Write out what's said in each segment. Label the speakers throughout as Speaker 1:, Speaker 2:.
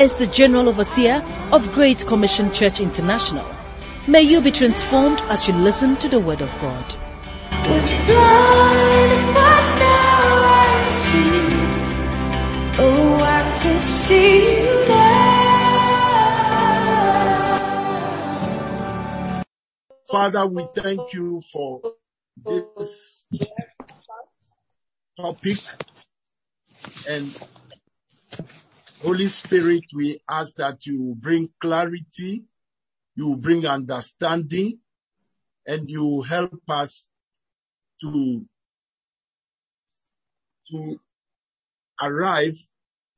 Speaker 1: is the General Overseer of Great Commission Church International. May you be transformed as you listen to the Word of God.
Speaker 2: Was blind, but now I see. Oh, I can see you now.
Speaker 3: Father, we thank you for this topic and Holy Spirit, we ask that you bring clarity, you bring understanding, and you help us to, to arrive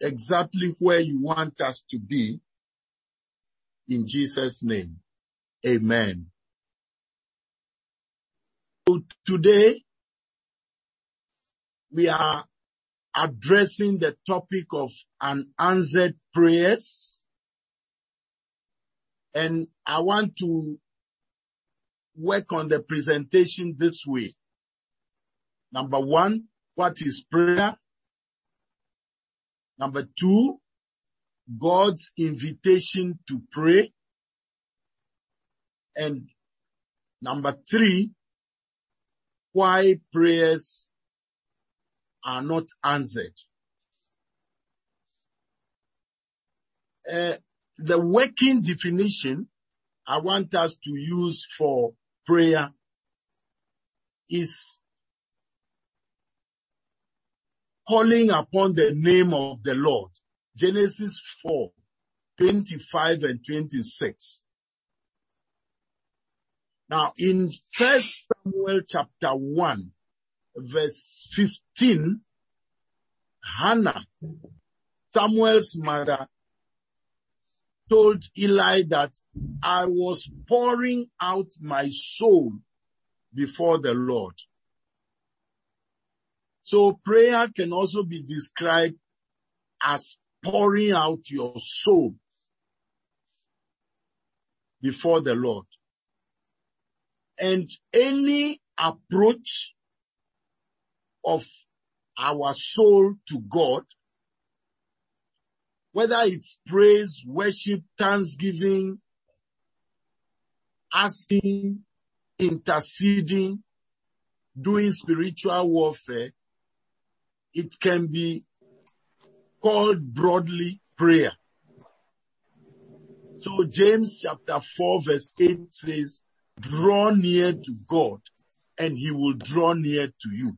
Speaker 3: exactly where you want us to be. In Jesus' name, amen. So today, we are addressing the topic of unanswered prayers. And I want to work on the presentation this way. Number one, what is prayer? Number two, God's invitation to pray. And number three, why prayers are not answered. Eh, the working definition I want us to use for prayer is calling upon the name of the Lord. Genesis 4, 25 and 26. Now in first Samuel chapter 1, verse 15, Hannah, Samuel's mother, told Eli that I was pouring out my soul before the Lord. So prayer can also be described as pouring out your soul before the Lord. And any approach of our soul to God, whether it's praise, worship, thanksgiving, asking, interceding, doing spiritual warfare, it can be called broadly prayer. So James chapter 4 verse 8 says, draw near to God and he will draw near to you.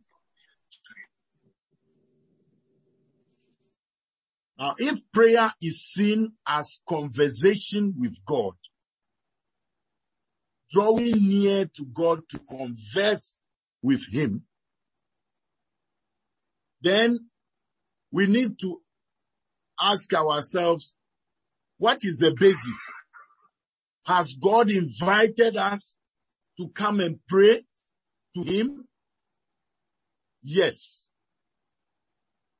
Speaker 3: Now, if prayer is seen as conversation with God, drawing near to God to converse with Him, then we need to ask ourselves, what is the basis? Has God invited us to come and pray to Him? Yes.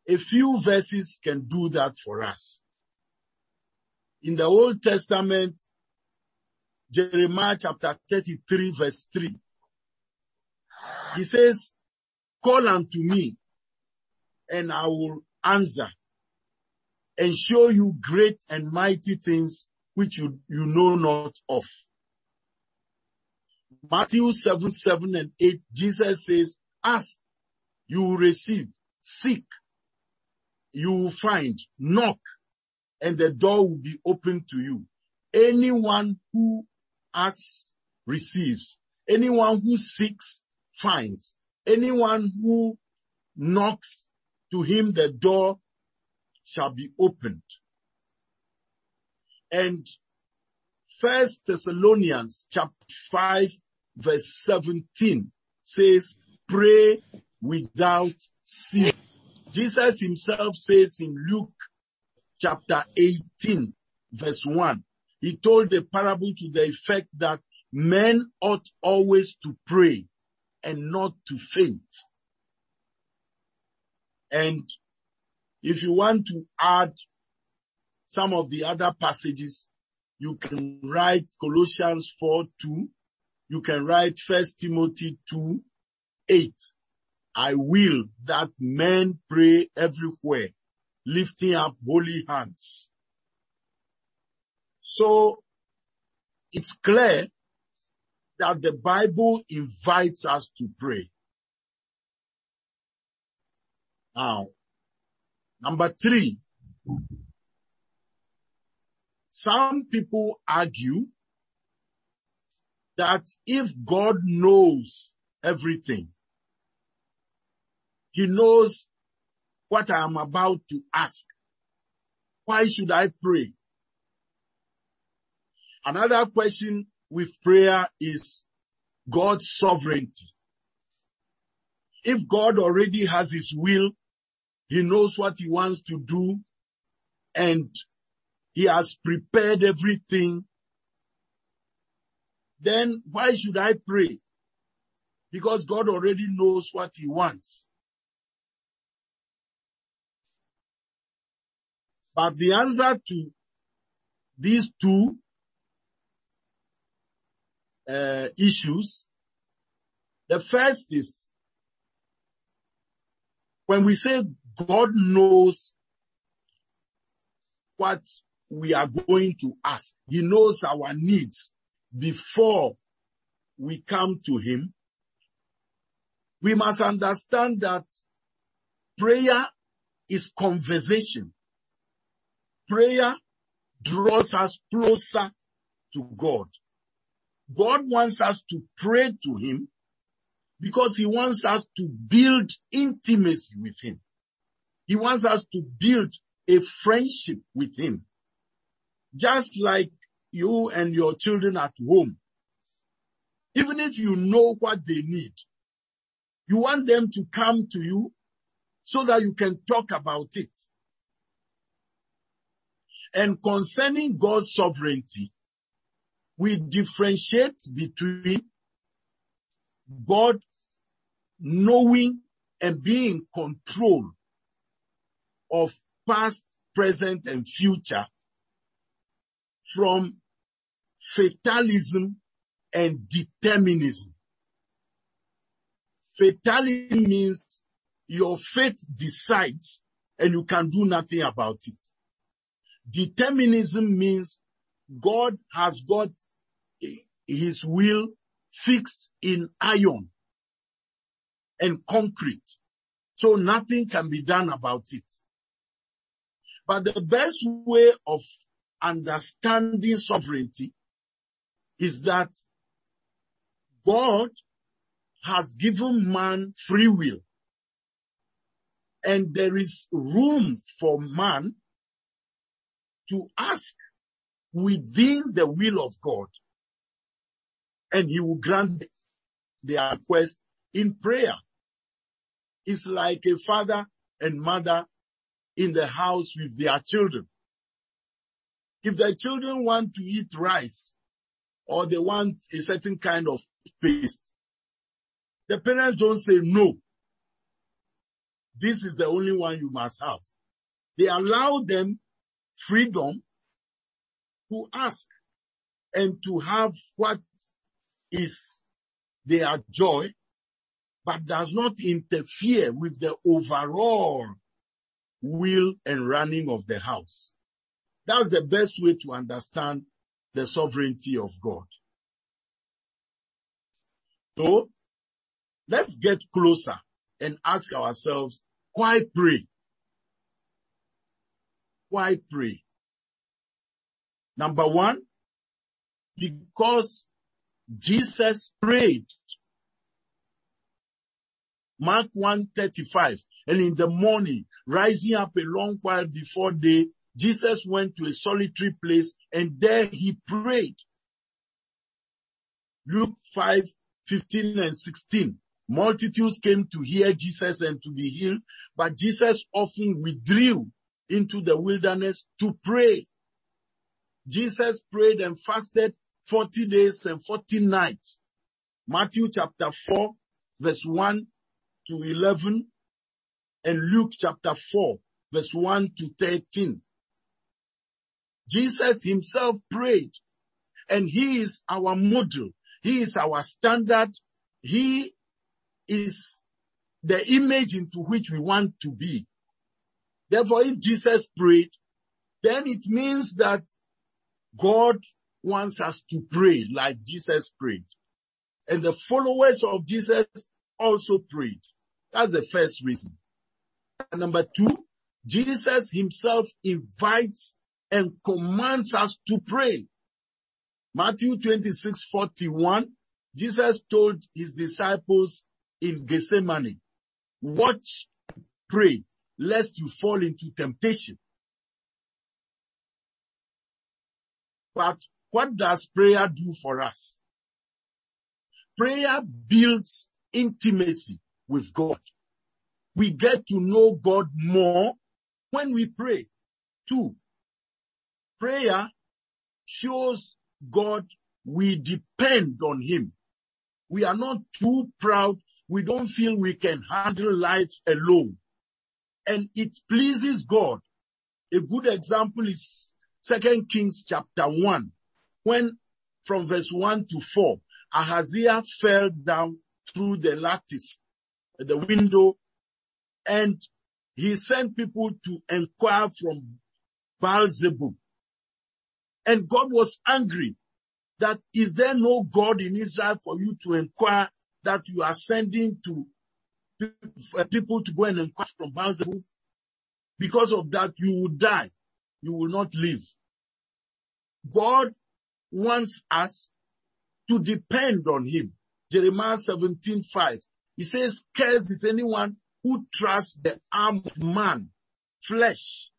Speaker 3: A few verses can do that for us. In the Old Testament, Jeremiah chapter 33 verse 3, he says, call unto me and I will answer and show you great and mighty things which you, you know not of. Matthew 7, 7 and 8, Jesus says, ask, you will receive, seek, you will find, knock, and the door will be open to you. Anyone who asks receives. Anyone who seeks finds. Anyone who knocks to him the door shall be opened. And First Thessalonians chapter 5 verse 17 says, pray without ceasing. Jesus himself says in Luke chapter 18 verse 1, he told a parable to the effect that men ought always to pray and not to faint. And if you want to add some of the other passages, you can write Colossians 4, 2. You can write 1 Timothy 2, 8. I will that men pray everywhere, lifting up holy hands. So it's clear that the Bible invites us to pray. Now, number three, some people argue that if God knows everything, He knows what I am about to ask. Why should I pray? Another question with prayer is God's sovereignty. If God already has his will, he knows what he wants to do and he has prepared everything, then why should I pray? Because God already knows what he wants. But the answer to these two uh, issues. The first is when we say God knows what we are going to ask, He knows our needs before we come to Him. We must understand that prayer is conversation. Prayer draws us closer to God. God wants us to pray to Him because He wants us to build intimacy with Him. He wants us to build a friendship with Him. Just like you and your children at home. Even if you know what they need, you want them to come to you so that you can talk about it. And concerning God's sovereignty, we differentiate between God knowing and being in control of past, present, and future from fatalism and determinism. Fatalism means your fate decides and you can do nothing about it. Determinism means God has got his will fixed in iron and concrete. So nothing can be done about it. But the best way of understanding sovereignty is that God has given man free will. And there is room for man to ask within the will of God. And he will grant their request in prayer. It's like a father and mother in the house with their children. If the children want to eat rice or they want a certain kind of paste, the parents don't say no. This is the only one you must have. They allow them freedom to ask and to have what is their joy, but does not interfere with the overall will and running of the house. That's the best way to understand the sovereignty of God. So, let's get closer and ask ourselves, why pray? Why pray? Number one, because Jesus prayed. Mark 135. And in the morning, rising up a long while before day, Jesus went to a solitary place and there he prayed. Luke 5, 15 and 16. Multitudes came to hear Jesus and to be healed, but Jesus often withdrew into the wilderness to pray. Jesus prayed and fasted 40 days and 40 nights. Matthew chapter 4 verse 1 to 11 and Luke chapter 4 verse 1 to 13. Jesus himself prayed and he is our model. He is our standard. He is the image into which we want to be. Therefore, if Jesus prayed, then it means that God wants us to pray like Jesus prayed. And the followers of Jesus also prayed. That's the first reason. And number two, Jesus himself invites and commands us to pray. Matthew 26, 41, Jesus told his disciples in Gethsemane, watch, pray, lest you fall into temptation. But what does prayer do for us? Prayer builds intimacy with God. We get to know God more when we pray. Two, prayer shows God we depend on Him. We are not too proud. We don't feel we can handle life alone. And it pleases God. A good example is Second Kings chapter 1, when from verse 1 to 4, Ahaziah fell down through the lattice, the window, and he sent people to inquire from Baal-zebub. And God was angry that is there no God in Israel for you to inquire that you are sending to Uh, people to go and inquire from Baal-zebub? Because of that, you will die. You will not live. God wants us to depend on him. Jeremiah 17, 5. He says, curse is anyone who trusts the arm of man, flesh.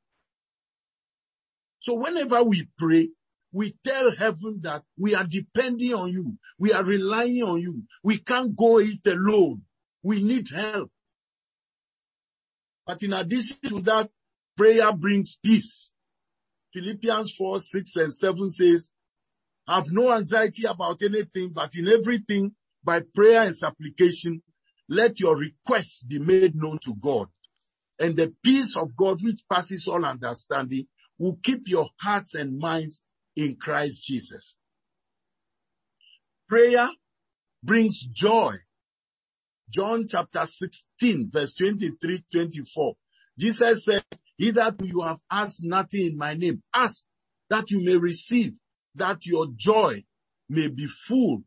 Speaker 3: So whenever we pray, we tell heaven that we are depending on you. We are relying on you. We can't go it alone. We need help. But in addition to that, prayer brings peace. Philippians 4, 6 and 7 says, have no anxiety about anything, but in everything, by prayer and supplication, let your requests be made known to God. And the peace of God, which passes all understanding, will keep your hearts and minds in Christ Jesus. Prayer brings joy. John chapter 16 verse 23, 24. Jesus said, Hitherto you have asked nothing in my name. Ask that you may receive, that your joy may be full.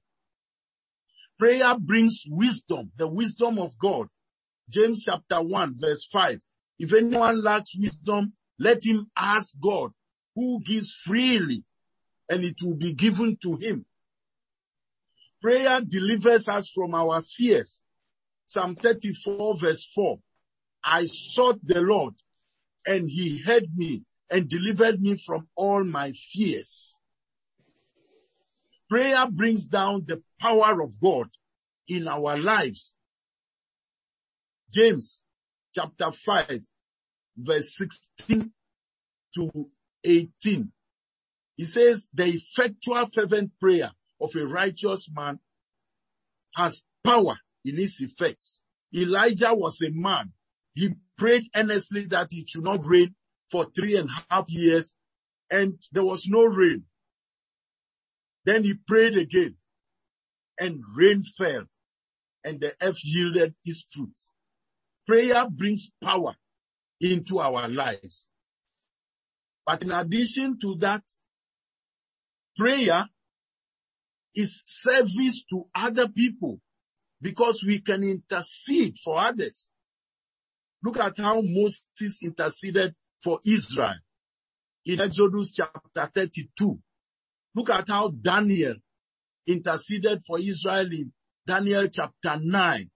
Speaker 3: Prayer brings wisdom, the wisdom of God. James chapter 1 verse 5. If anyone lacks wisdom, let him ask God who gives freely and it will be given to him. Prayer delivers us from our fears. Psalm 34 verse 4. I sought the Lord and he heard me and delivered me from all my fears. Prayer brings down the power of God in our lives. James chapter 5 verse 16 to 18. He says the effectual fervent prayer of a righteous man has power in its effects. Elijah was a man he prayed earnestly that it should not rain for three and a half years and there was no rain. Then he prayed again and rain fell and the earth yielded its fruit. Prayer brings power into our lives. But in addition to that, prayer is service to other people because we can intercede for others. Look at how Moses interceded for Israel in Exodus chapter 32. Look at how Daniel interceded for Israel in Daniel chapter 9.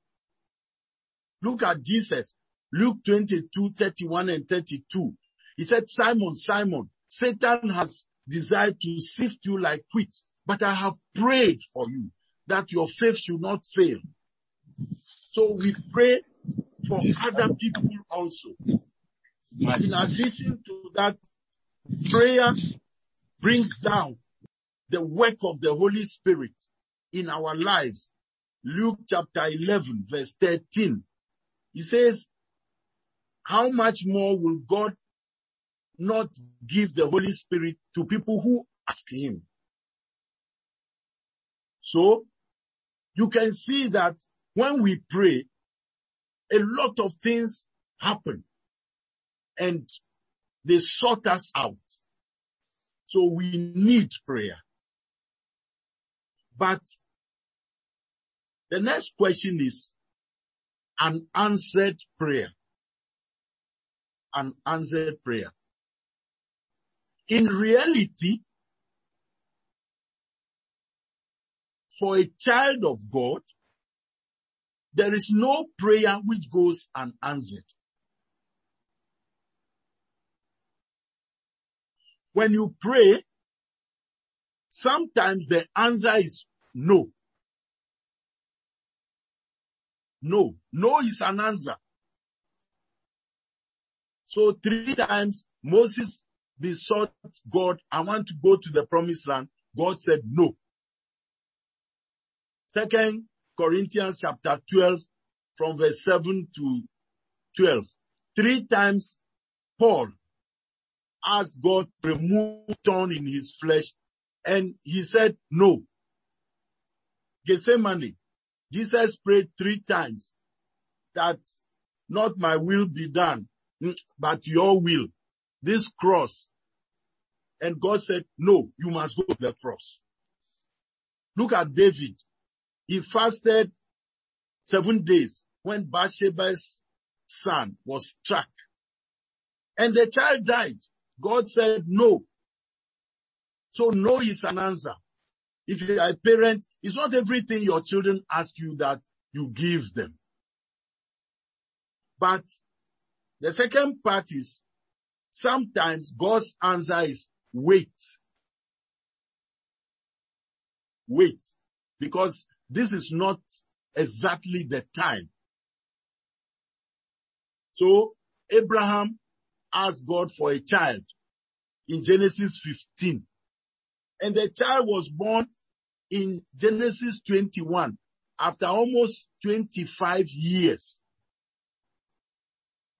Speaker 3: Look at Jesus, Luke 22, 31 and 32. He said, Simon, Simon, Satan has desired to sift you like wheat, but I have prayed for you that your faith should not fail. So we pray for other people also. In addition to that, prayer brings down the work of the Holy Spirit in our lives. Luke chapter 11 verse 13. He says, how much more will God not give the Holy Spirit to people who ask Him? So, you can see that when we pray, a lot of things happen and they sort us out. So we need prayer. But the next question is an answered prayer. An answered prayer. In reality, for a child of God, there is no prayer which goes unanswered. When you pray, sometimes the answer is no. No. No is an answer. So three times Moses besought God, I want to go to the promised land. God said no. Second Corinthians chapter 12 from verse 7 to 12. Three times Paul asked God to remove thorn in his flesh and he said no. Gethsemane, Jesus prayed three times that not my will be done, but your will. This cross. And God said, no, you must go to the cross. Look at David. He fasted seven days when Bathsheba's son was struck. And the child died. God said no. So no is an answer. If you are a parent, it's not everything your children ask you that you give them. But the second part is sometimes God's answer is wait. Wait. Because this is not exactly the time. So Abraham asked God for a child in Genesis 15. And the child was born in Genesis 21 after almost 25 years.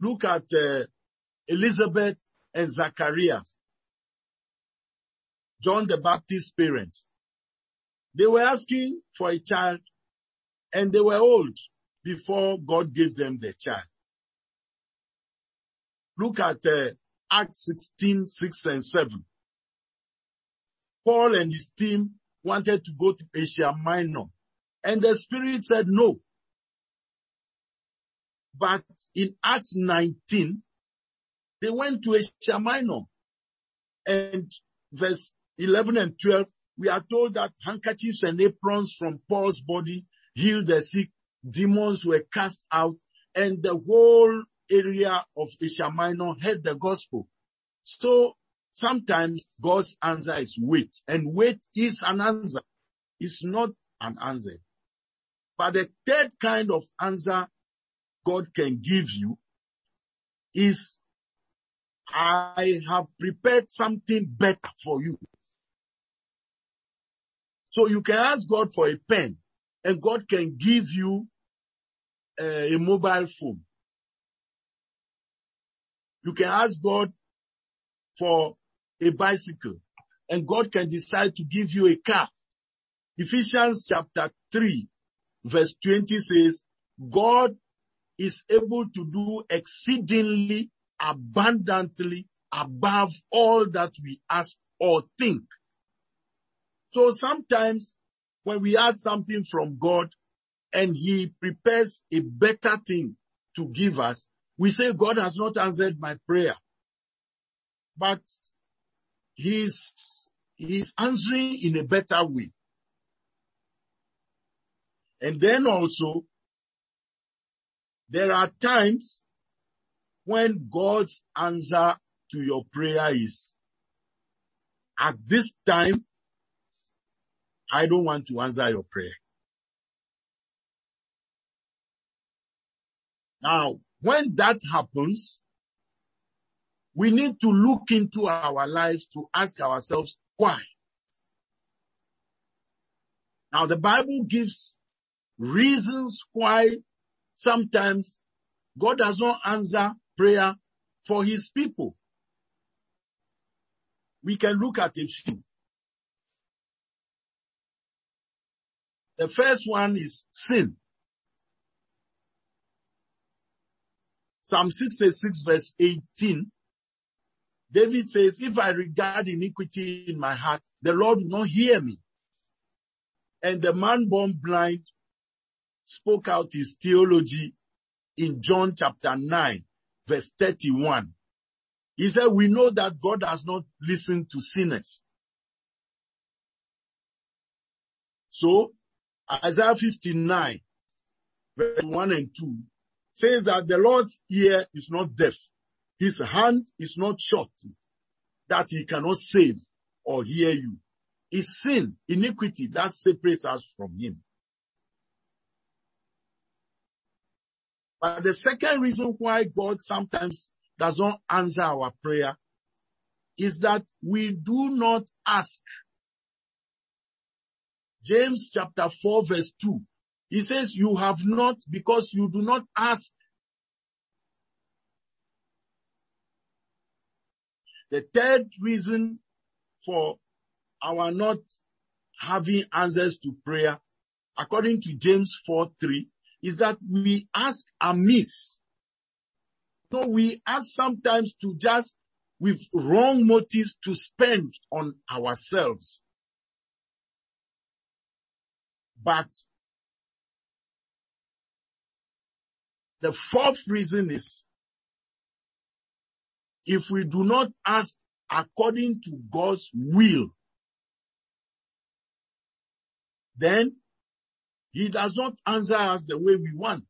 Speaker 3: Look at uh, Elizabeth and Zacharias, John the Baptist's parents. They were asking for a child and they were old before God gave them the child. Look at uh, Acts 16, 6 and 7. Paul and his team wanted to go to Asia Minor and the Spirit said no. But in Acts 19, they went to Asia Minor and verse 11 and 12, we are told that handkerchiefs and aprons from Paul's body healed the sick, demons were cast out, and the whole area of Asia Minor heard the gospel. So sometimes God's answer is wait, and wait is an answer. It's not an answer. But the third kind of answer God can give you is, I have prepared something better for you. So you can ask God for a pen and God can give you uh, a mobile phone. You can ask God for a bicycle and God can decide to give you a car. Ephesians chapter 3 verse 20 says, God is able to do exceedingly abundantly above all that we ask or think. So sometimes when we ask something from God and he prepares a better thing to give us, we say God has not answered my prayer. But he's, he's answering in a better way. And then also, there are times when God's answer to your prayer is, at this time, I don't want to answer your prayer. Now, when that happens, we need to look into our lives to ask ourselves, Why? Now the Bible gives reasons why sometimes God does not answer prayer for his people. We can look at a few. The first one is sin. Psalm 66 verse 18. David says, if I regard iniquity in my heart, the Lord will not hear me. And the man born blind spoke out his theology in John chapter 9 verse 31. He said, we know that God does not listen to sinners. So Isaiah 59 verse 1 and 2 says that the Lord's ear is not deaf. His hand is not short that he cannot save or hear you. It's sin, iniquity that separates us from him. But the second reason why God sometimes does not answer our prayer is that we do not ask. James chapter 4 verse 2. He says, you have not because you do not ask. The third reason for our not having answers to prayer, according to James 4 3, is that we ask amiss. So we ask sometimes to just with wrong motives to spend on ourselves. But the fourth reason is if we do not ask according to God's will, then he does not answer us the way we want.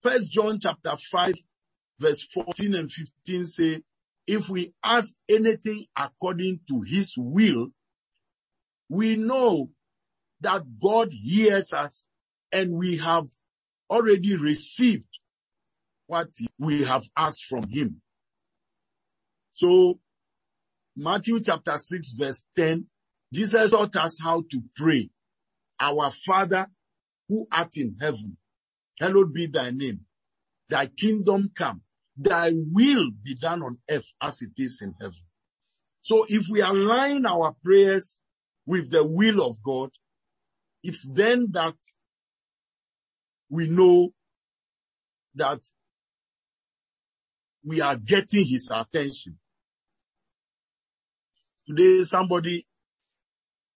Speaker 3: First John chapter 5 verse 14 and 15 say, if we ask anything according to his will, we know that God hears us and we have already received what we have asked from him. So Matthew chapter 6 verse 10, Jesus taught us how to pray. Our Father who art in heaven, hallowed be thy name. Thy kingdom come. Thy will be done on earth as it is in heaven. So if we align our prayers with the will of God, it's then that we know that we are getting his attention. Today somebody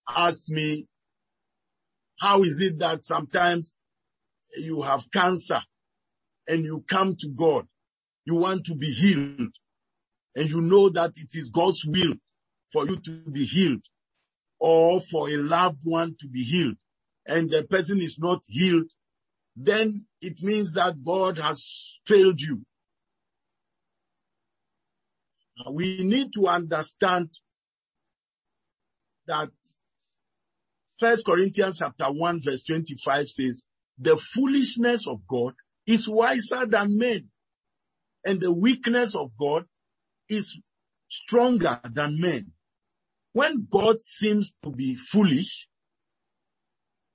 Speaker 3: asked me, how is it that sometimes you have cancer and you come to God, you want to be healed. And you know that it is God's will for you to be healed or for a loved one to be healed and the person is not healed, then it means that God has failed you. We need to understand that First Corinthians chapter 1 verse 25 says, the foolishness of God is wiser than men and the weakness of God is stronger than men. When God seems to be foolish,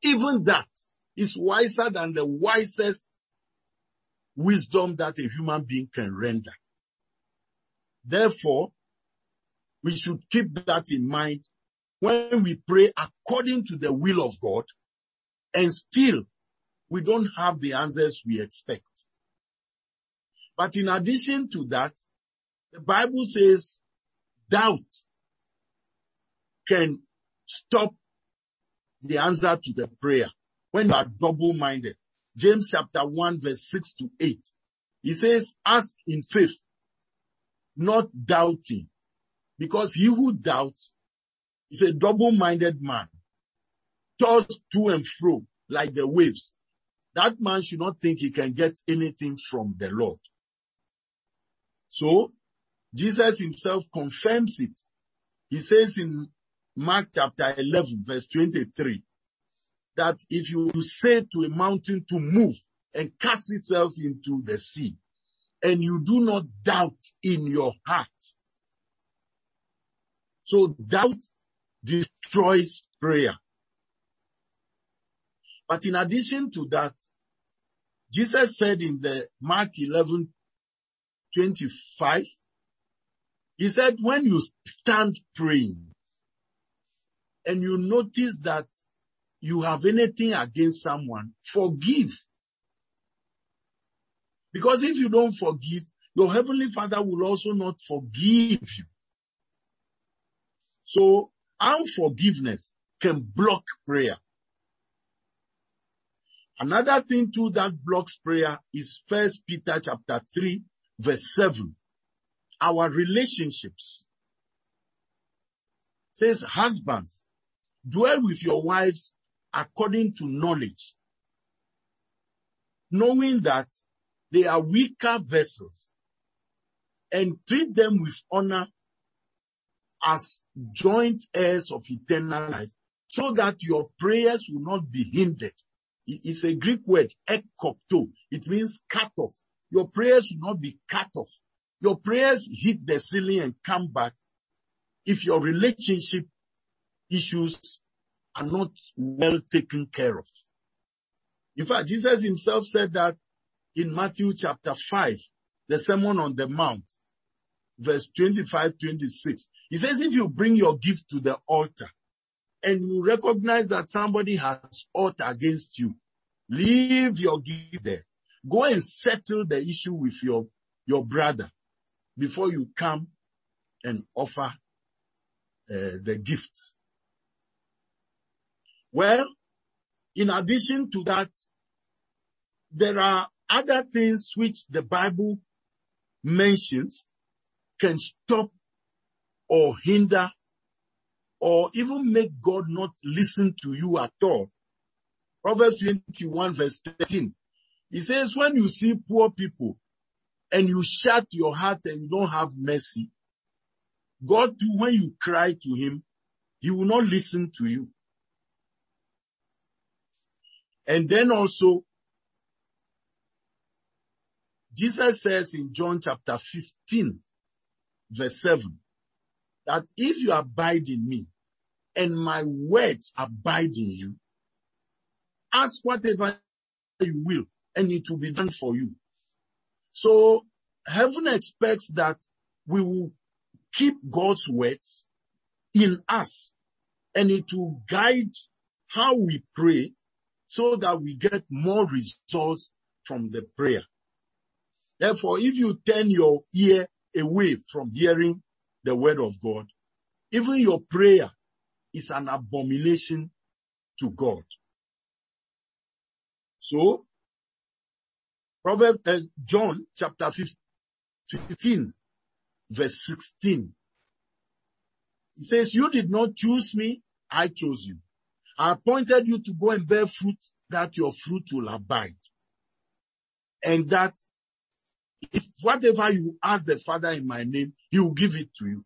Speaker 3: even that is wiser than the wisest wisdom that a human being can render. Therefore, we should keep that in mind when we pray according to the will of God and still we don't have the answers we expect. But in addition to that, the Bible says doubt can stop the answer to the prayer when you are double-minded. James chapter 1 verse 6 to 8. He says, ask in faith, not doubting, because he who doubts is a double-minded man, tossed to and fro like the waves. That man should not think he can get anything from the Lord. So, Jesus himself confirms it. He says in Mark chapter 11 verse 23 that if you say to a mountain to move and cast itself into the sea and you do not doubt in your heart, So doubt destroys prayer. But in addition to that, Jesus said in the Mark 11, 25, he said, when you stand praying and you notice that you have anything against someone, forgive. Because if you don't forgive, your heavenly father will also not forgive you. So unforgiveness can block prayer. Another thing too that blocks prayer is first Peter chapter 3 verse 7. Our relationships says husbands dwell with your wives according to knowledge, knowing that they are weaker vessels and treat them with honor as joint heirs of eternal life so that your prayers will not be hindered. It's a Greek word, ekopto. It means cut off. Your prayers will not be cut off. Your prayers hit the ceiling and come back if your relationship issues are not well taken care of. In fact, Jesus himself said that in Matthew chapter 5, the Sermon on the Mount, verse 25, 26. He says, if you bring your gift to the altar and you recognize that somebody has ought against you, leave your gift there. Go and settle the issue with your, your brother before you come and offer uh, the gift. Well, in addition to that, there are other things which the Bible mentions can stop or hinder or even make God not listen to you at all. Proverbs 21 verse 13. He says, when you see poor people and you shut your heart and you don't have mercy, God when you cry to him, he will not listen to you. And then also, Jesus says in John chapter 15, verse 7, that if you abide in me and my words abide in you, ask whatever you will and it will be done for you. So heaven expects that we will keep God's words in us and it will guide how we pray so that we get more results from the prayer. Therefore, if you turn your ear away from hearing the word of God, even your prayer is an abomination to God. So, Proverbs, uh, John chapter 15, verse 16. He says, you did not choose me, I chose you. I appointed you to go and bear fruit that your fruit will abide. And that if whatever you ask the Father in my name, he will give it to you.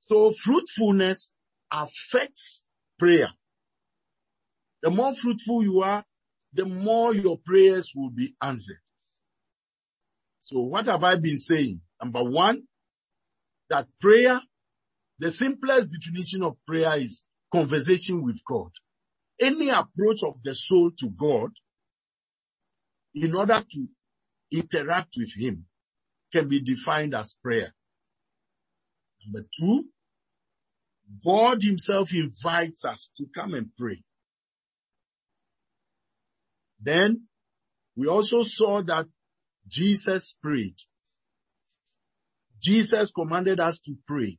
Speaker 3: So fruitfulness affects prayer. The more fruitful you are, the more your prayers will be answered. So what have I been saying? Number one, that prayer, the simplest definition of prayer is conversation with God. Any approach of the soul to God in order to interact with Him can be defined as prayer. Number two, God Himself invites us to come and pray. Then we also saw that Jesus prayed. Jesus commanded us to pray.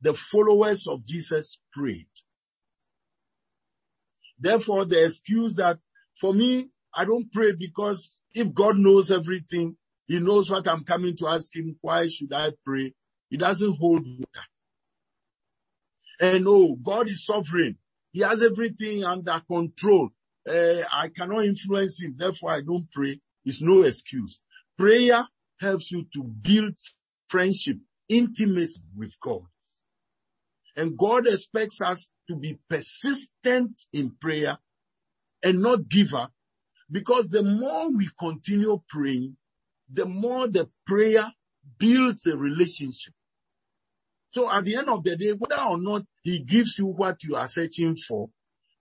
Speaker 3: The followers of Jesus prayed. Therefore, the excuse that for me, I don't pray because if God knows everything, He knows what I'm coming to ask Him, why should I pray? It doesn't hold water. And oh, God is sovereign. He has everything under control. Uh, I cannot influence Him, therefore I don't pray. It's no excuse. Prayer helps you to build friendship, intimacy with God. And God expects us to be persistent in prayer and not give up because the more we continue praying, the more the prayer builds a relationship. So at the end of the day, whether or not he gives you what you are searching for,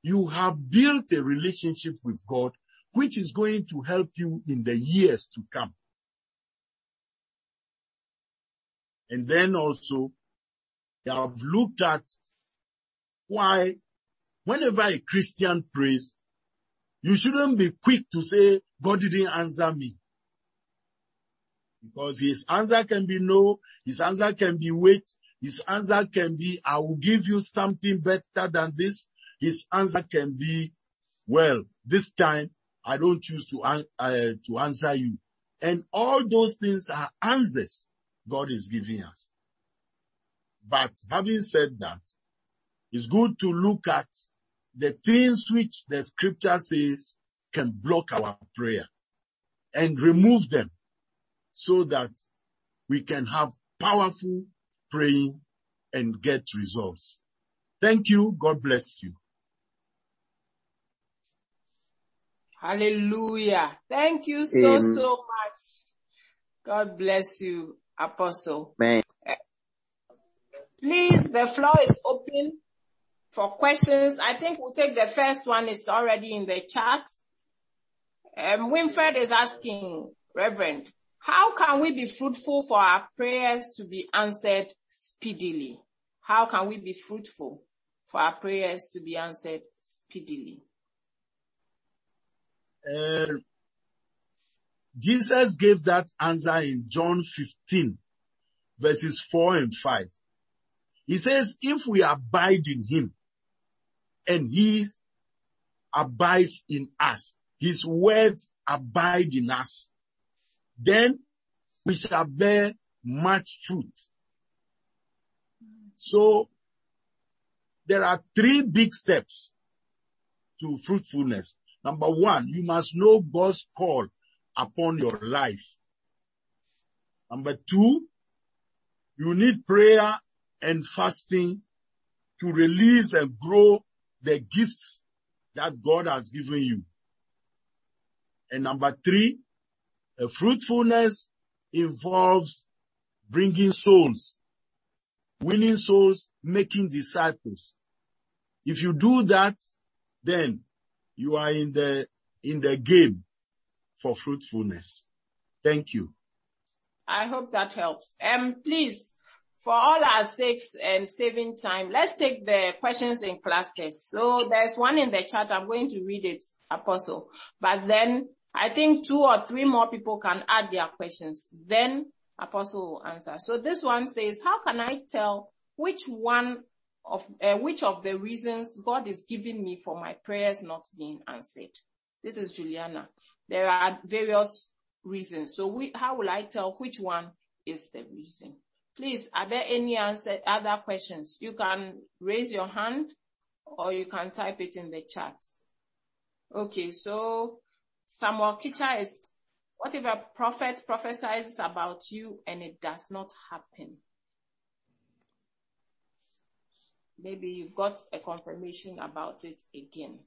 Speaker 3: you have built a relationship with God, which is going to help you in the years to come. And then also, I have looked at why whenever a Christian prays, you shouldn't be quick to say, God didn't answer me. Because his answer can be no, his answer can be wait, his answer can be, I will give you something better than this. His answer can be, well, this time I don't choose to, uh, to answer you. And all those things are answers God is giving us. But having said that, it's good to look at the things which the scripture says can block our prayer and remove them so that we can have powerful praying and get results. Thank you. God bless you.
Speaker 4: Hallelujah. Thank you so,
Speaker 5: Amen.
Speaker 4: so much. God bless you, Apostle.
Speaker 5: Amen.
Speaker 4: Please, the floor is open for questions. I think we'll take the first one. It's already in the chat. Um, Winfred is asking, Reverend, how can we be fruitful for our prayers to be answered speedily? How can we be fruitful for our prayers to be answered speedily?
Speaker 3: Uh, Jesus gave that answer in John 15 verses 4 and 5. He says, if we abide in him and he abides in us, his words abide in us, then we shall bear much fruit. So there are three big steps to fruitfulness. Number one, you must know God's call upon your life. Number two, you need prayer and fasting to release and grow the gifts that God has given you. And number three, a fruitfulness involves bringing souls, winning souls, making disciples. If you do that, then you are in the, in the game for fruitfulness. Thank you.
Speaker 4: I hope that helps. Um, please, for all our sakes and saving time, let's take the questions in clusters. So there's one in the chat. I'm going to read it, Apostle. But then I think two or three more people can add their questions. Then Apostle will answer. So this one says, how can I tell which one of, uh, which of the reasons God is giving me for my prayers not being answered? This is Juliana. There are various reasons. So we, how will I tell which one is the reason? Please, are there any answer, other questions? You can raise your hand or you can type it in the chat. Okay, so Samuel Kitcher is, what if a prophet prophesies about you and it does not happen? Maybe you've got a confirmation about it again.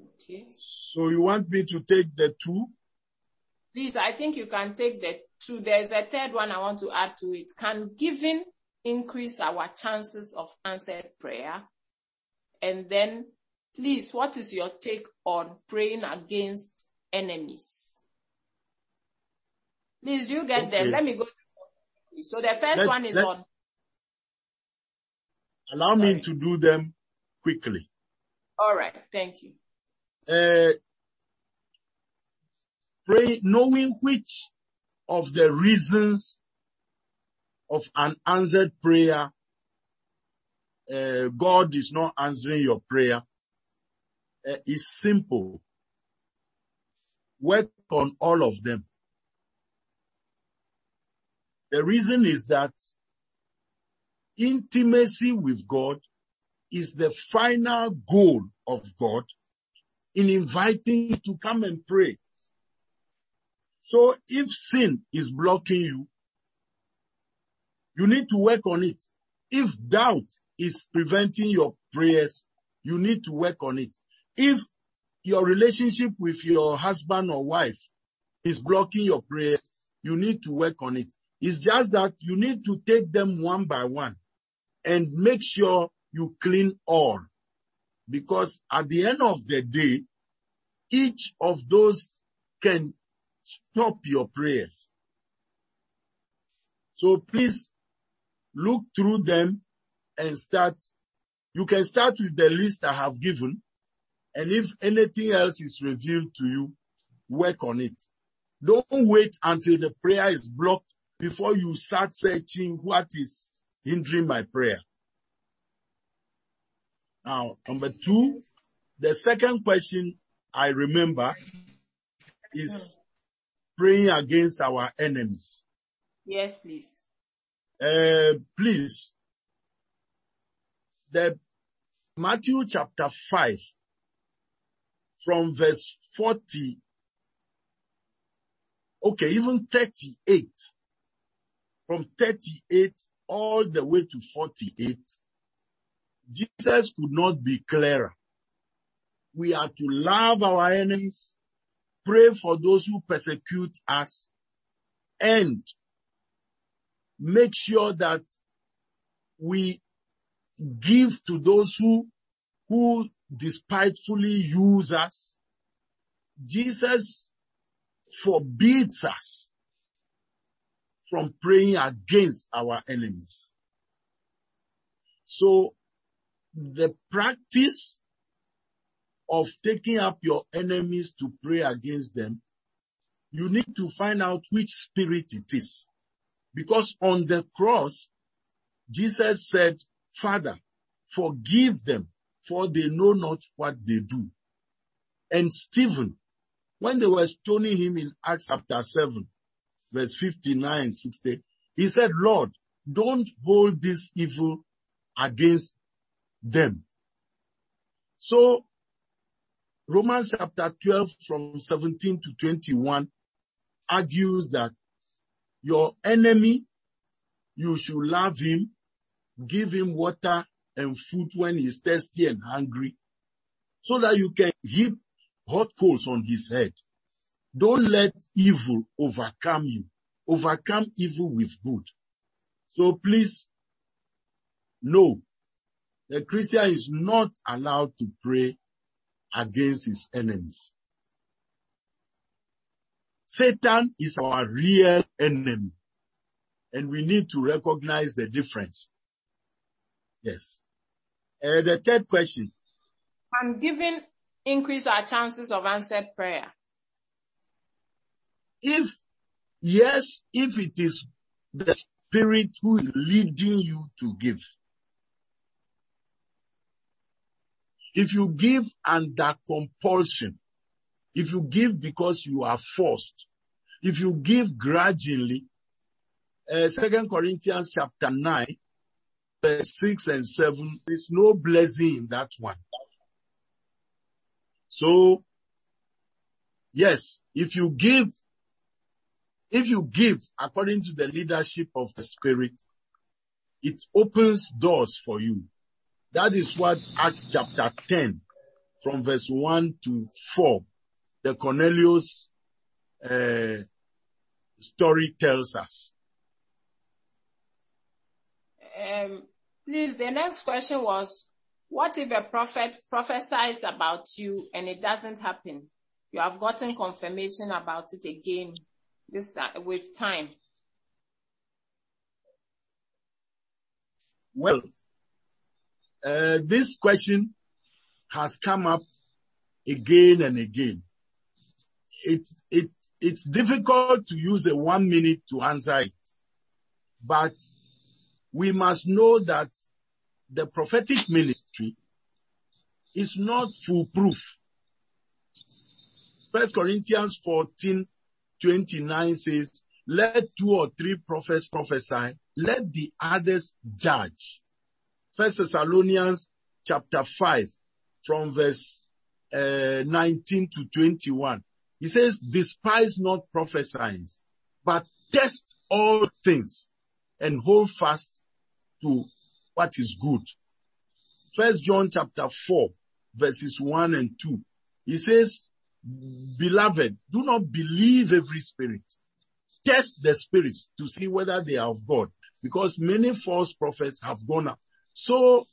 Speaker 4: Okay.
Speaker 3: So you want me to take the two?
Speaker 4: Please, I think you can take the two. There's a third one I want to add to it. Can giving increase our chances of answered prayer? And then, please, what is your take on praying against enemies? Please, do you get
Speaker 3: Okay.
Speaker 4: them? Let me go. So the first
Speaker 3: Let-
Speaker 4: one is
Speaker 3: let-
Speaker 4: on.
Speaker 3: Allow
Speaker 4: Sorry.
Speaker 3: me to do them quickly.
Speaker 4: All right. Thank you.
Speaker 3: Uh, pray, knowing which of the reasons of an answered prayer, uh, God is not answering your prayer, uh, is simple. Work on all of them. The reason is that intimacy with God is the final goal of God in inviting you to come and pray. So if sin is blocking you, you need to work on it. If doubt is preventing your prayers, you need to work on it. If your relationship with your husband or wife is blocking your prayers, you need to work on it. It's just that you need to take them one by one and make sure you clean all. Because at the end of the day, each of those can stop your prayers. So please look through them and start. You can start with the list I have given. And if anything else is revealed to you, work on it. Don't wait until the prayer is blocked before you start searching what is hindering my prayer. Now, number two, the second question I remember is praying against our enemies.
Speaker 4: Yes, please.
Speaker 3: Uh, please, the Matthew chapter 5 from verse 40, okay, even 38, from 38 all the way to 48, Jesus could not be clearer. We are to love our enemies, pray for those who persecute us, and make sure that we give to those who, who despitefully use us. Jesus forbids us from praying against our enemies. So the practice of taking up your enemies to pray against them, you need to find out which spirit it is. Because on the cross, Jesus said, Father, forgive them for they know not what they do. And Stephen, when they were stoning him in Acts chapter 7, verse 59, 60, he said, Lord, don't hold this evil against them. So Romans chapter 12 from 17 to 21 argues that your enemy, you should love him, give him water and food when he's thirsty and hungry, so that you can heap hot coals on his head. Don't let evil overcome you. Overcome evil with good. So please, no, the Christian is not allowed to pray against his enemies. Satan is our real enemy and we need to recognize the difference. Yes. Uh, the third question.
Speaker 4: Can giving increase our chances of answered prayer?
Speaker 3: If, yes, if it is the spirit who is leading you to give. If you give under compulsion, if you give because you are forced, if you give grudgingly, uh, Second Corinthians chapter 9, verse 6 and 7, there's no blessing in that one. So, yes, if you give, if you give according to the leadership of the Spirit, it opens doors for you. That is what Acts chapter 10 from verse 1 to 4, the Cornelius uh, story tells us.
Speaker 4: Um, please, the next question was, what if a prophet prophesies about you and it doesn't happen? You have gotten confirmation about it again this time, with time.
Speaker 3: Well, uh, this question has come up again and again. It, it, it's difficult to use a one minute to answer it, but we must know that the prophetic ministry is not foolproof. First Corinthians 14, 29 says, let two or three prophets prophesy, let the others judge. First Thessalonians chapter 5 from verse uh, 19 to 21. He says, despise not prophesying, but test all things and hold fast to what is good. First John chapter 4 verses 1 and 2. He says, beloved, do not believe every spirit. test the spirits to see whether they are of God because many false prophets have gone up. So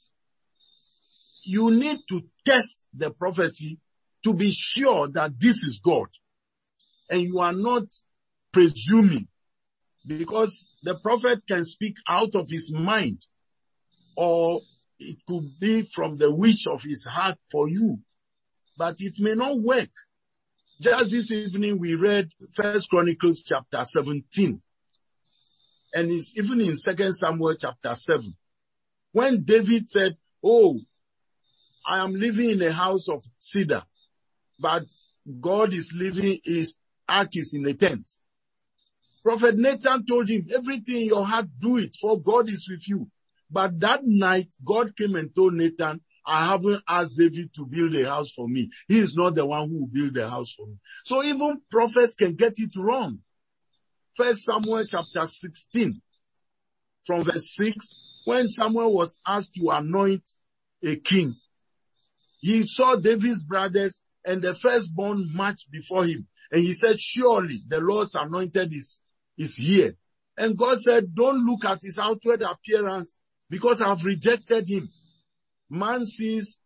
Speaker 3: you need to test the prophecy to be sure that this is God. And you are not presuming. Because the prophet can speak out of his mind or it could be from the wish of his heart for you, but it may not work. Just this evening we read First Chronicles chapter 17 and it's even in Second Samuel chapter 7 when David said, Oh, I am living in a house of cedar, but God is living, his ark is in a tent. Prophet Nathan told him, everything in your heart, do it, for God is with you. But that night, God came and told Nathan, I haven't asked David to build a house for me. He is not the one who will build a house for me. So even prophets can get it wrong. First Samuel chapter 16 from verse 6, when Samuel was asked to anoint a king, he saw David's brothers and the firstborn march before him. And he said, surely the Lord's anointed is, is here. And God said, don't look at his outward appearance because I've rejected him. Man sees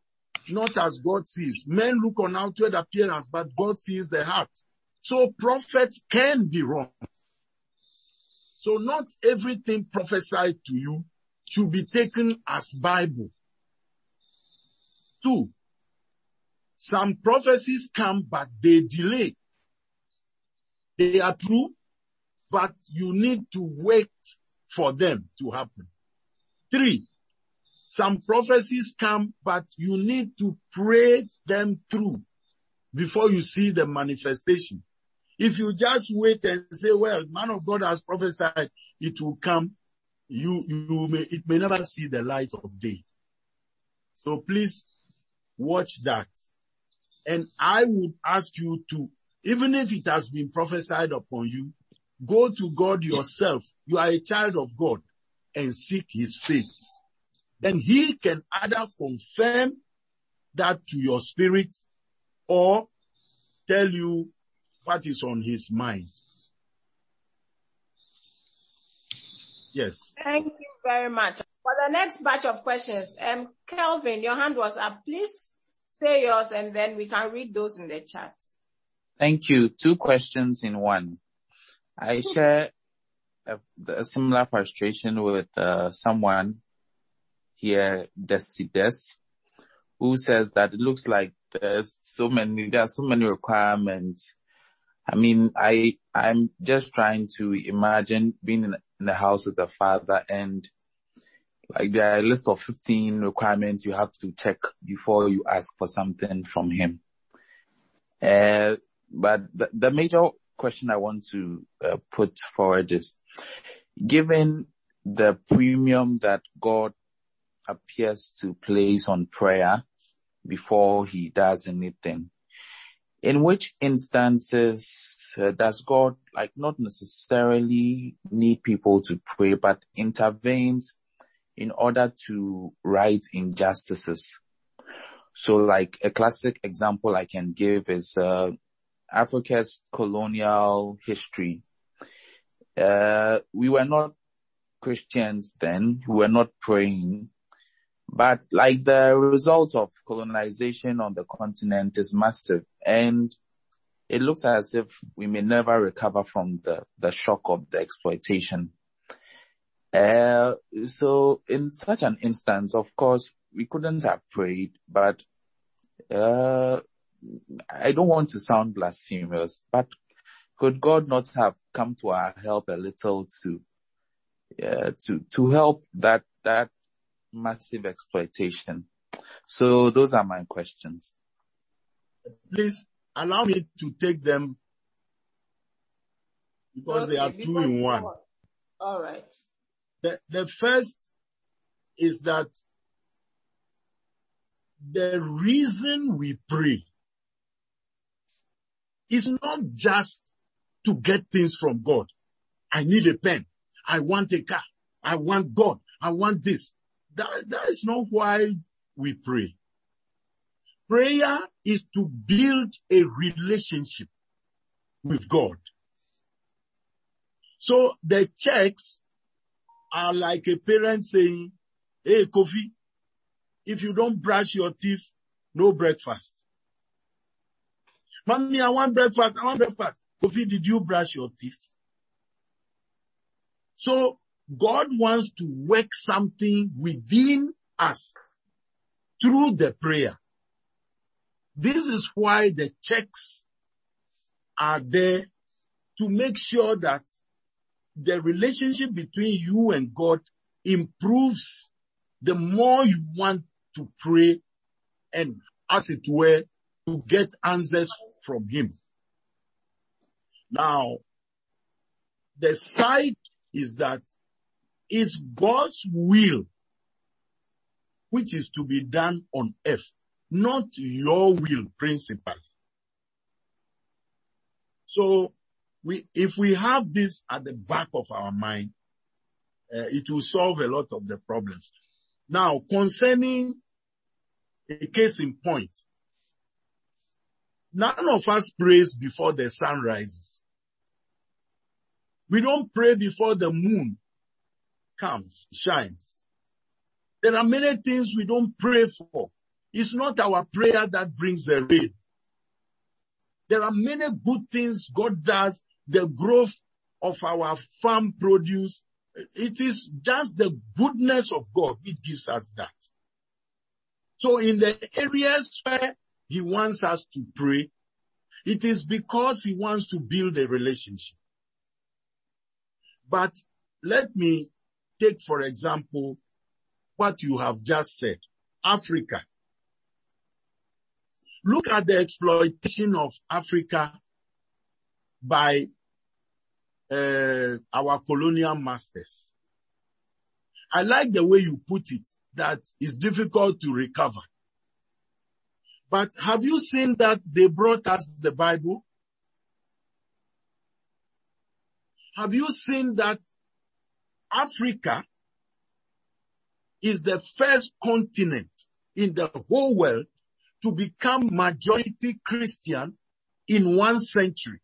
Speaker 3: not as God sees. Men look on outward appearance, but God sees the heart. So prophets can be wrong. So not everything prophesied to you should be taken as Bible. Two, some prophecies come, but they delay. They are true, but you need to wait for them to happen. Three, some prophecies come, but you need to pray them through before you see the manifestation. If you just wait and say, well, man of God has prophesied, it will come, you, you may, it may never see the light of day. So please watch that. And I would ask you to, even if it has been prophesied upon you, go to God yourself. You are a child of God and seek his face. Then he can either confirm that to your spirit or tell you what is on his mind. Yes.
Speaker 4: Thank you very much. For the next batch of questions, um, Kelvin, your hand was up. Please say yours and then we can read those in the chat.
Speaker 5: Thank you. Two questions in one. I share a, a similar frustration with uh, someone here, Desides, who says that it looks like there's so many, there are so many requirements. I mean, I, I'm just trying to imagine being in, in the house with the father and like there are a list of 15 requirements you have to check before you ask for something from him. Uh, but the, the major question I want to uh, put forward is, given the premium that God appears to place on prayer before he does anything, in which instances uh, does God like not necessarily need people to pray, but intervenes in order to right injustices? So like a classic example I can give is, uh, Africa's colonial history. Uh, we were not Christians then, we were not praying, but like the result of colonization on the continent is massive and it looks as if we may never recover from the, the shock of the exploitation. Uh, so in such an instance, of course, we couldn't have prayed, but, uh, I don't want to sound blasphemous, but could God not have come to our help a little to, uh, to, to help that, that massive exploitation? So those are my questions.
Speaker 3: Please allow me to take them because okay, they are two in one.
Speaker 4: All right.
Speaker 3: The, the first is that the reason we pray is not just to get things from God. I need a pen. I want a car. I want God. I want this. That, that is not why we pray. Prayer is to build a relationship with God. So the checks are like a parent saying, Hey, Kofi, if you don't brush your teeth, no breakfast. Mommy, I want breakfast. I want breakfast. Kofi, did you brush your teeth? So God wants to work something within us through the prayer. This is why the checks are there to make sure that the relationship between you and God improves the more you want to pray and as it were to get answers from him. Now, the side is that it's God's will which is to be done on earth, not your will principally. So we, if we have this at the back of our mind, uh, it will solve a lot of the problems. Now, concerning a case in point, none of us prays before the sun rises. We don't pray before the moon comes, shines. There are many things we don't pray for. It's not our prayer that brings the rain. There are many good things God does, the growth of our farm produce. It is just the goodness of God It gives us that. So in the areas where he wants us to pray, it is because he wants to build a relationship. But let me take, for example, what you have just said. Africa. Look at the exploitation of Africa by uh, our colonial masters. I like the way you put it, that it's difficult to recover. But have you seen that they brought us the Bible? Have you seen that Africa is the first continent in the whole world to become majority Christian in one century.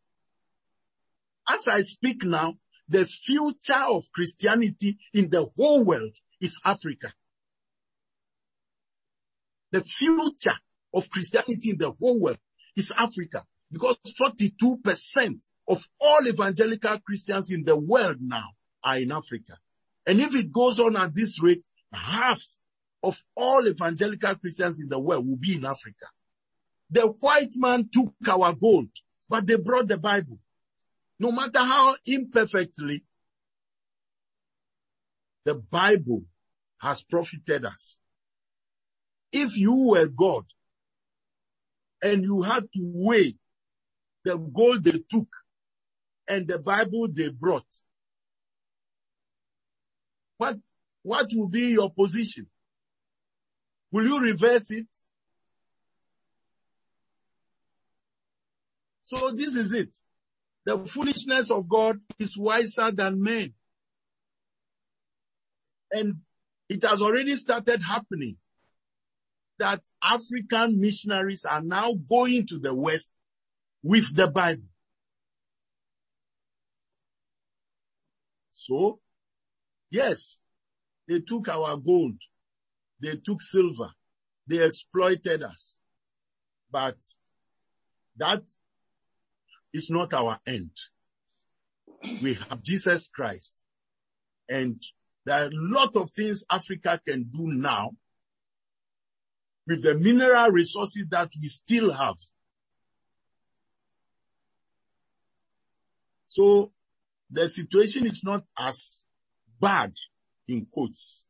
Speaker 3: As I speak now, the future of Christianity in the whole world is Africa. The future of Christianity in the whole world is Africa because 42% of all evangelical Christians in the world now are in Africa. And if it goes on at this rate, half of all evangelical Christians in the world will be in Africa. The white man took our gold, but they brought the Bible. No matter how imperfectly, the Bible has profited us. If you were God and you had to weigh the gold they took and the Bible they brought, what what will be your position? Will you reverse it? So this is it. The foolishness of God is wiser than men. And it has already started happening that African missionaries are now going to the West with the Bible. So, yes, they took our gold. They took silver. They exploited us. But that is not our end. We have Jesus Christ. And there are a lot of things Africa can do now with the mineral resources that we still have. So the situation is not as bad in quotes.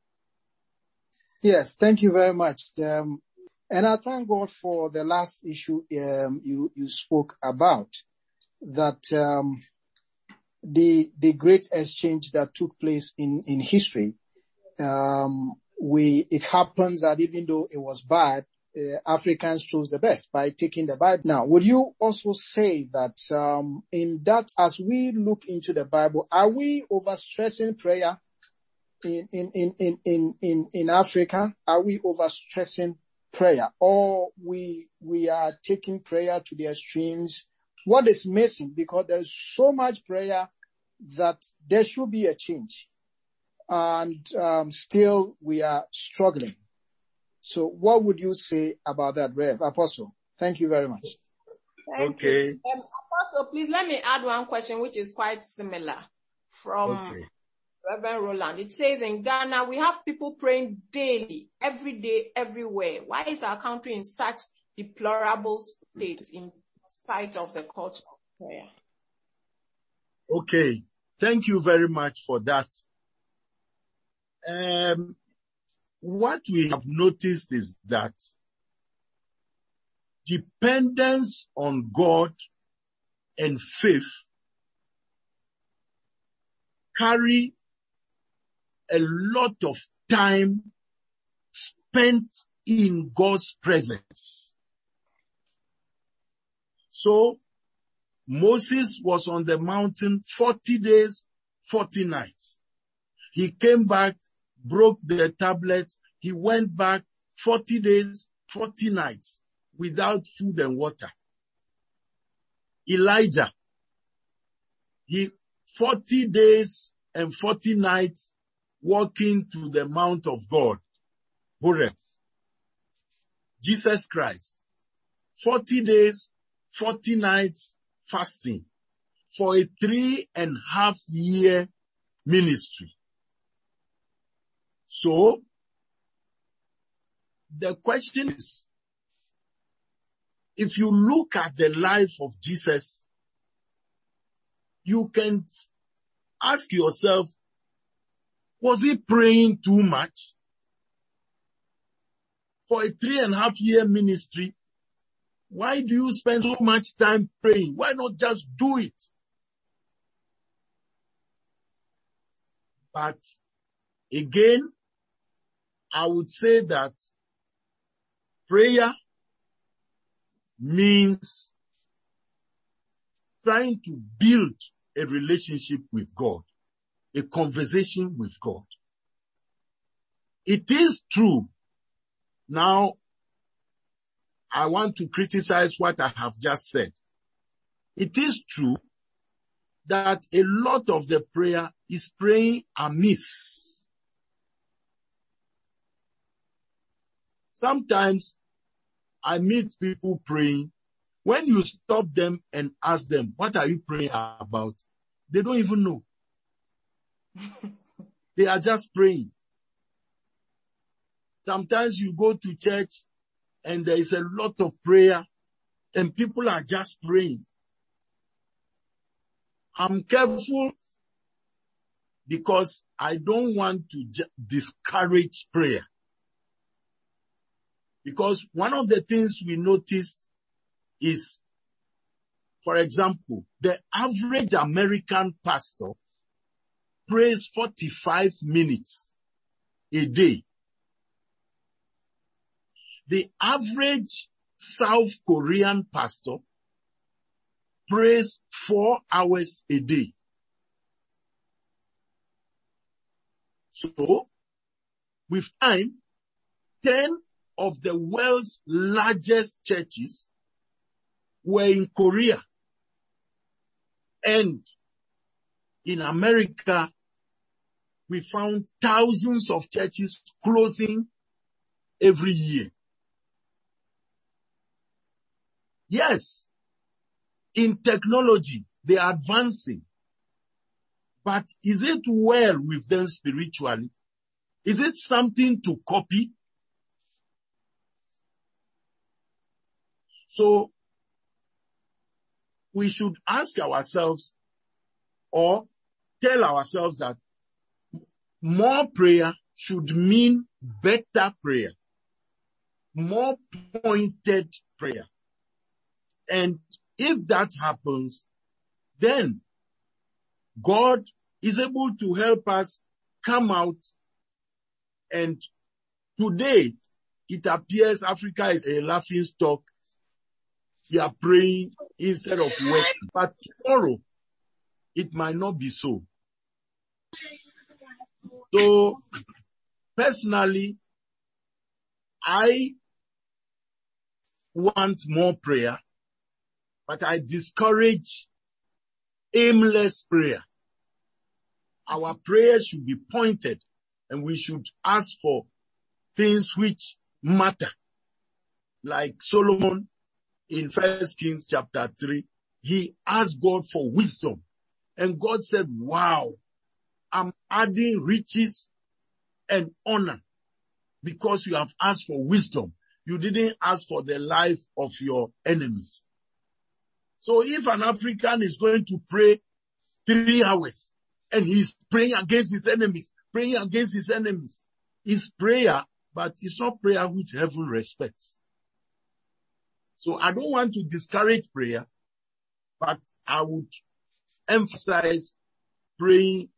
Speaker 6: Yes, thank you very much. Um, and I thank God for the last issue um, you you spoke about that um, the the great exchange that took place in in history. Um, we it happens that even though it was bad, uh, Africans chose the best by taking the Bible. Now, would you also say that um, in that as we look into the Bible, are we overstressing prayer? in, in, in, in, in, in Africa? Are we overstressing prayer or we, we are taking prayer to the extremes? What is missing? Because there is so much prayer that there should be a change. And um, still we are struggling. So what would you say about that, Rev? Apostle? Thank you very much.
Speaker 4: Thank
Speaker 3: Okay.
Speaker 4: you. Um, Apostle, please let me add one question which is quite similar from
Speaker 3: Okay.
Speaker 4: Reverend Roland. It says in Ghana, we have people praying daily, every day, everywhere. Why is our country in such deplorable state in spite of the culture of prayer?
Speaker 3: Okay. Thank you very much for that. Um, what we have noticed is that dependence on God and faith carry a lot of time spent in God's presence. So Moses was on the mountain 40 days, 40 nights. He came back, broke the tablets. He went back 40 days, 40 nights without food and water. Elijah, he 40 days and 40 nights walking to the mount of God, Horeb. Jesus Christ, 40 days, 40 nights fasting for a three and a half year ministry. So, the question is, if you look at the life of Jesus, you can ask yourself, was he praying too much? For a three and a half year ministry, why do you spend so much time praying? Why not just do it? But again, I would say that prayer means trying to build a relationship with God, a conversation with God. It is true. Now, I want to criticize what I have just said. It is true that a lot of the prayer is praying amiss. Sometimes I meet people praying. When you stop them and ask them, what are you praying about? They don't even know. they are just praying. Sometimes you go to church and there is a lot of prayer and people are just praying. I'm careful because I don't want to discourage prayer. Because one of the things we noticed is, for example, the average American pastor prays 45 minutes a day. The average South Korean pastor prays four hours a day. So, with time, 10 of the world's largest churches were in Korea. And in America, we found thousands of churches closing every year. Yes, in technology, they are advancing. But is it well with them spiritually? Is it something to copy? So we should ask ourselves or tell ourselves that more prayer should mean better prayer, more pointed prayer. And if that happens, then God is able to help us come out and today it appears Africa is a laughing stock. We are praying instead of working, but tomorrow it might not be so. So personally, I want more prayer, but I discourage aimless prayer. our prayers should be pointed and we should ask for things which matter. Like Solomon in First Kings chapter 3, he asked God for wisdom. And God said, wow, I'm adding riches and honor because you have asked for wisdom. You didn't ask for the life of your enemies. So if an African is going to pray three hours and he's praying against his enemies, praying against his enemies, it's prayer, but it's not prayer which heaven respects. So I don't want to discourage prayer, but I would emphasize praying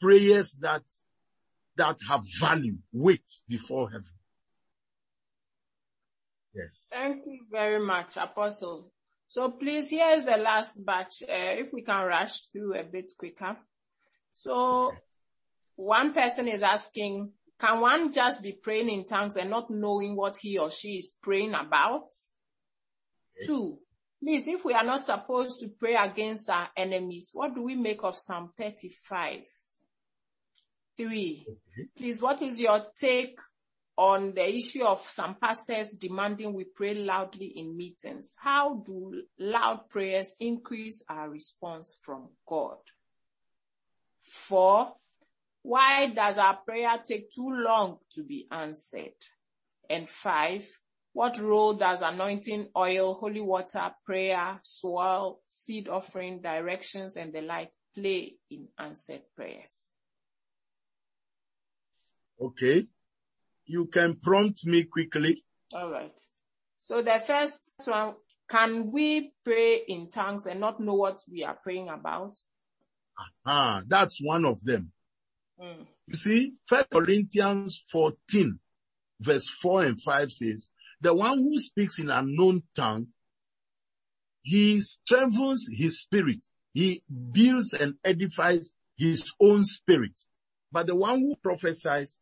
Speaker 3: prayers that that have value, weight before heaven. Yes.
Speaker 4: Thank you very much, Apostle. So please, here's the last batch. Uh, if we can rush through a bit quicker. So one person is asking, can one just be praying in tongues and not knowing what he or she is praying about? Two, please, if we are not supposed to pray against our enemies, what do we make of Psalm 35? Three, please, what is your take on the issue of some pastors demanding we pray loudly in meetings? How do loud prayers increase our response from God? Four, why does our prayer take too long to be answered? And five, what role does anointing oil, holy water, prayer, soil, seed offering, directions, and the like play in answered prayers?
Speaker 3: Okay. You can prompt me quickly.
Speaker 4: All right. So the first one, can we pray in tongues and not know what we are praying about?
Speaker 3: Ah, that's one of them.
Speaker 4: Mm.
Speaker 3: You see, First Corinthians 14 verse 4 and 5 says, the one who speaks in unknown tongue, he strengthens his spirit. He builds and edifies his own spirit. But the one who prophesies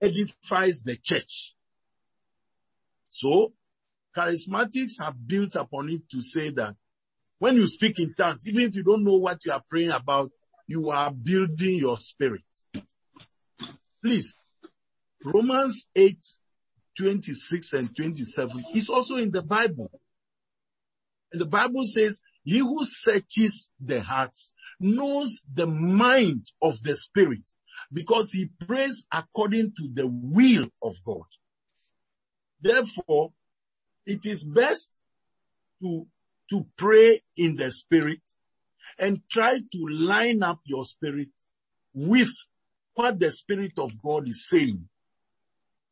Speaker 3: edifies the church. So, charismatics have built upon it to say that when you speak in tongues, even if you don't know what you are praying about, you are building your spirit. Please, Romans 8, 26 and 27 is also in the Bible. The Bible says, he who searches the hearts knows the mind of the spirit because he prays according to the will of God. Therefore, it is best to, to pray in the spirit and try to line up your spirit with what the spirit of God is saying.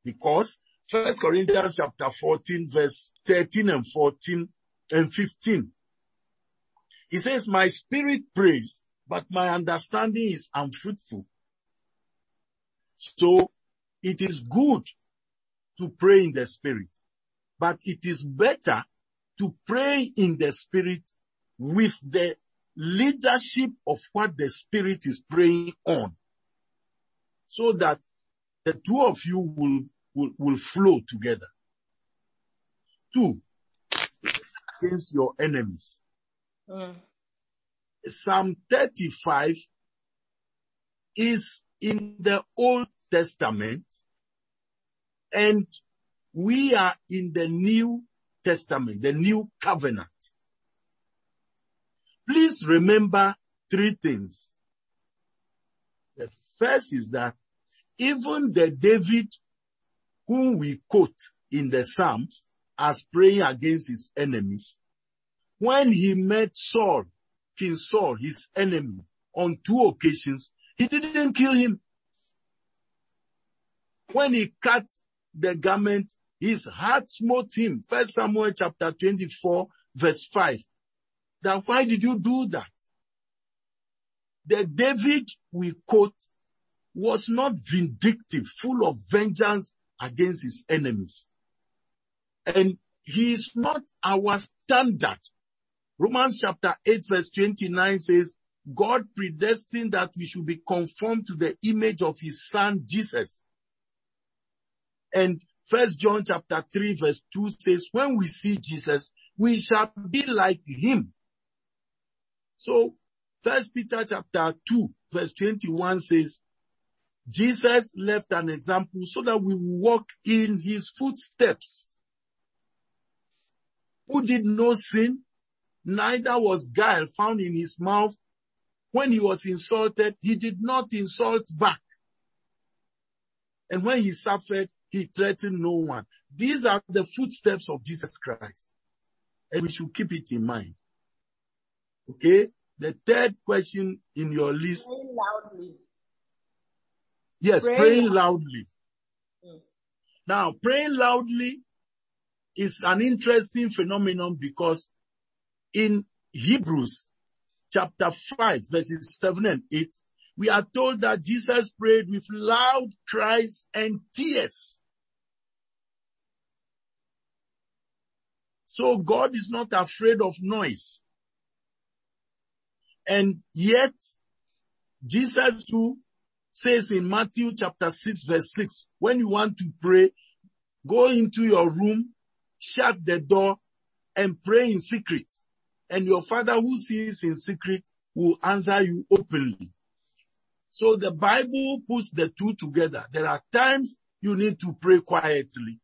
Speaker 3: Because First Corinthians chapter 14 verse 13 and 14 and 15. He says, my spirit prays, but my understanding is unfruitful. So it is good to pray in the spirit, but it is better to pray in the spirit with the leadership of what the spirit is praying on so that the two of you will, will, will flow together. Two, against your enemies.
Speaker 4: Mm.
Speaker 3: Psalm 35 is in the Old Testament and we are in the New Testament, the New Covenant. Please remember three things. The first is that even the David whom we quote in the Psalms as praying against his enemies, when he met Saul, King Saul, his enemy, on two occasions, he didn't kill him. When he cut the garment, his heart smote him. First Samuel chapter 24 verse 5. Then why did you do that? The David we quote was not vindictive, full of vengeance against his enemies. And he is not our standard. Romans chapter 8 verse 29 says, God predestined that we should be conformed to the image of his son Jesus. And first John chapter 3 verse 2 says, when we see Jesus, we shall be like him. So first Peter chapter 2 verse 21 says, Jesus left an example so that we will walk in his footsteps. Who did no sin, neither was guile found in his mouth. When he was insulted, he did not insult back. And when he suffered, he threatened no one. These are the footsteps of Jesus Christ. And we should keep it in mind. Okay? The third question in your list.
Speaker 4: Praying loudly.
Speaker 3: Yes,
Speaker 4: Praying
Speaker 3: praying loudly.
Speaker 4: Mm.
Speaker 3: Now, praying loudly is an interesting phenomenon because in Hebrews chapter 5 verses 7 and 8, we are told that Jesus prayed with loud cries and tears. So God is not afraid of noise. And yet, Jesus too says in Matthew chapter 6 verse 6, when you want to pray, go into your room, shut the door and pray in secret. And your father who sees in secret will answer you openly. So the Bible puts the two together. There are times you need to pray quietly.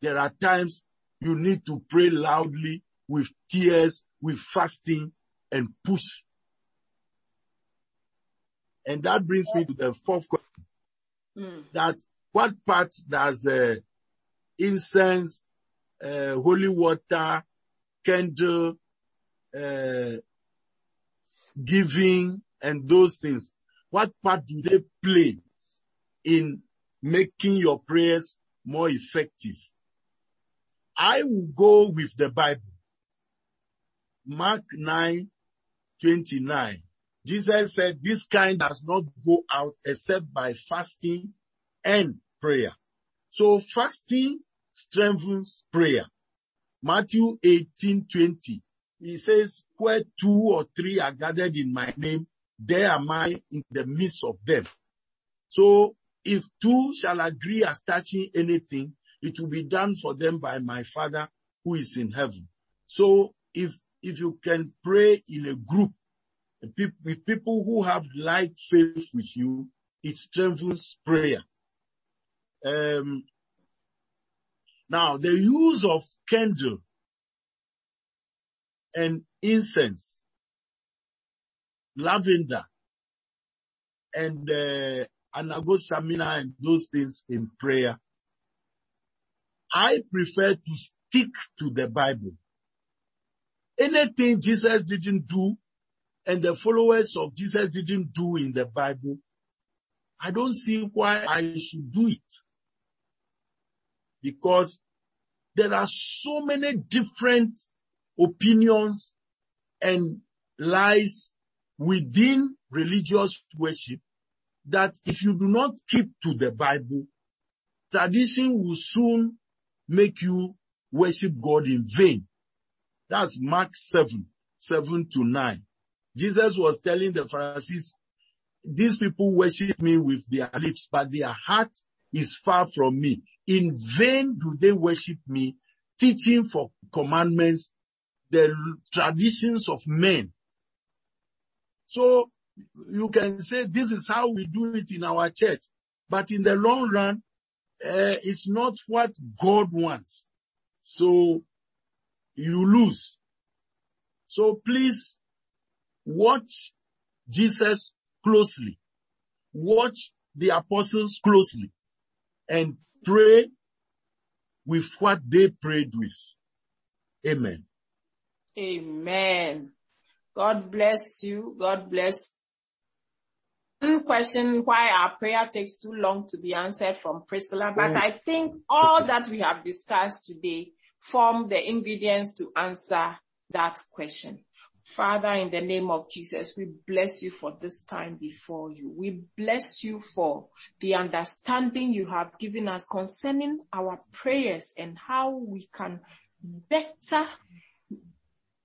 Speaker 3: There are times you need to pray loudly with tears, with fasting and push. And that brings me to the fourth question.
Speaker 4: Mm.
Speaker 3: That what part does uh, incense, uh, holy water, candle, uh, giving and those things, what part do they play in making your prayers more effective? I will go with the Bible. Mark 9, 29. Jesus said, this kind does not go out except by fasting and prayer. So fasting strengthens prayer. Matthew 18, 20. He says, where two or three are gathered in my name, there am I in the midst of them. So if two shall agree as touching anything, it will be done for them by my father who is in heaven. So if, if you can pray in a group with people who have like faith with you, it strengthens prayer. Um, now the use of candle and incense, lavender, and uh, anagosamina and those things in prayer. I prefer to stick to the Bible. Anything Jesus didn't do and the followers of Jesus didn't do in the Bible, I don't see why I should do it. Because there are so many different opinions and lies within religious worship that if you do not keep to the Bible, tradition will soon make you worship God in vain. That's Mark 7, 7 to 9. Jesus was telling the Pharisees, these people worship me with their lips, but their heart is far from me. In vain do they worship me, teaching for commandments, the traditions of men. So you can say this is how we do it in our church, but in the long run, uh, it's not what God wants. So you lose. So please watch Jesus closely. Watch the apostles closely and pray with what they prayed with. Amen.
Speaker 4: Amen. God bless you. God bless. One question why our prayer takes too long to be answered from Priscilla, but
Speaker 3: Oh.
Speaker 4: I think all that we have discussed today form the ingredients to answer that question. Father, in the name of Jesus, we bless you for this time before you. We bless you for the understanding you have given us concerning our prayers and how we can better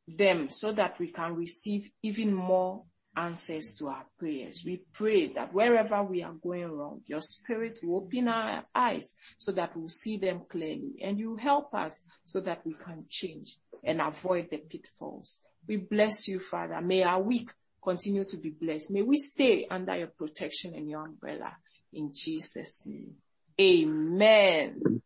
Speaker 4: them so that we can receive even more answers to our prayers. We pray that wherever we are going wrong, your spirit will open our eyes so that we'll see them clearly and you help us so that we can change and avoid the pitfalls. We bless you, Father. May our week continue to be blessed. May we stay under your protection and your umbrella in Jesus' name. Amen.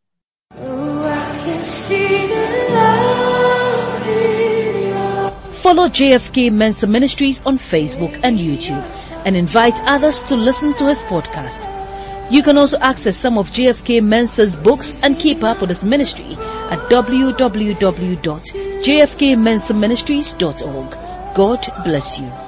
Speaker 1: Follow JFK Mensah Ministries on Facebook and YouTube and invite others to listen to his podcast. You can also access some of JFK Mensah's books and keep up with his ministry at www.jfkmensaministries.org. God bless you.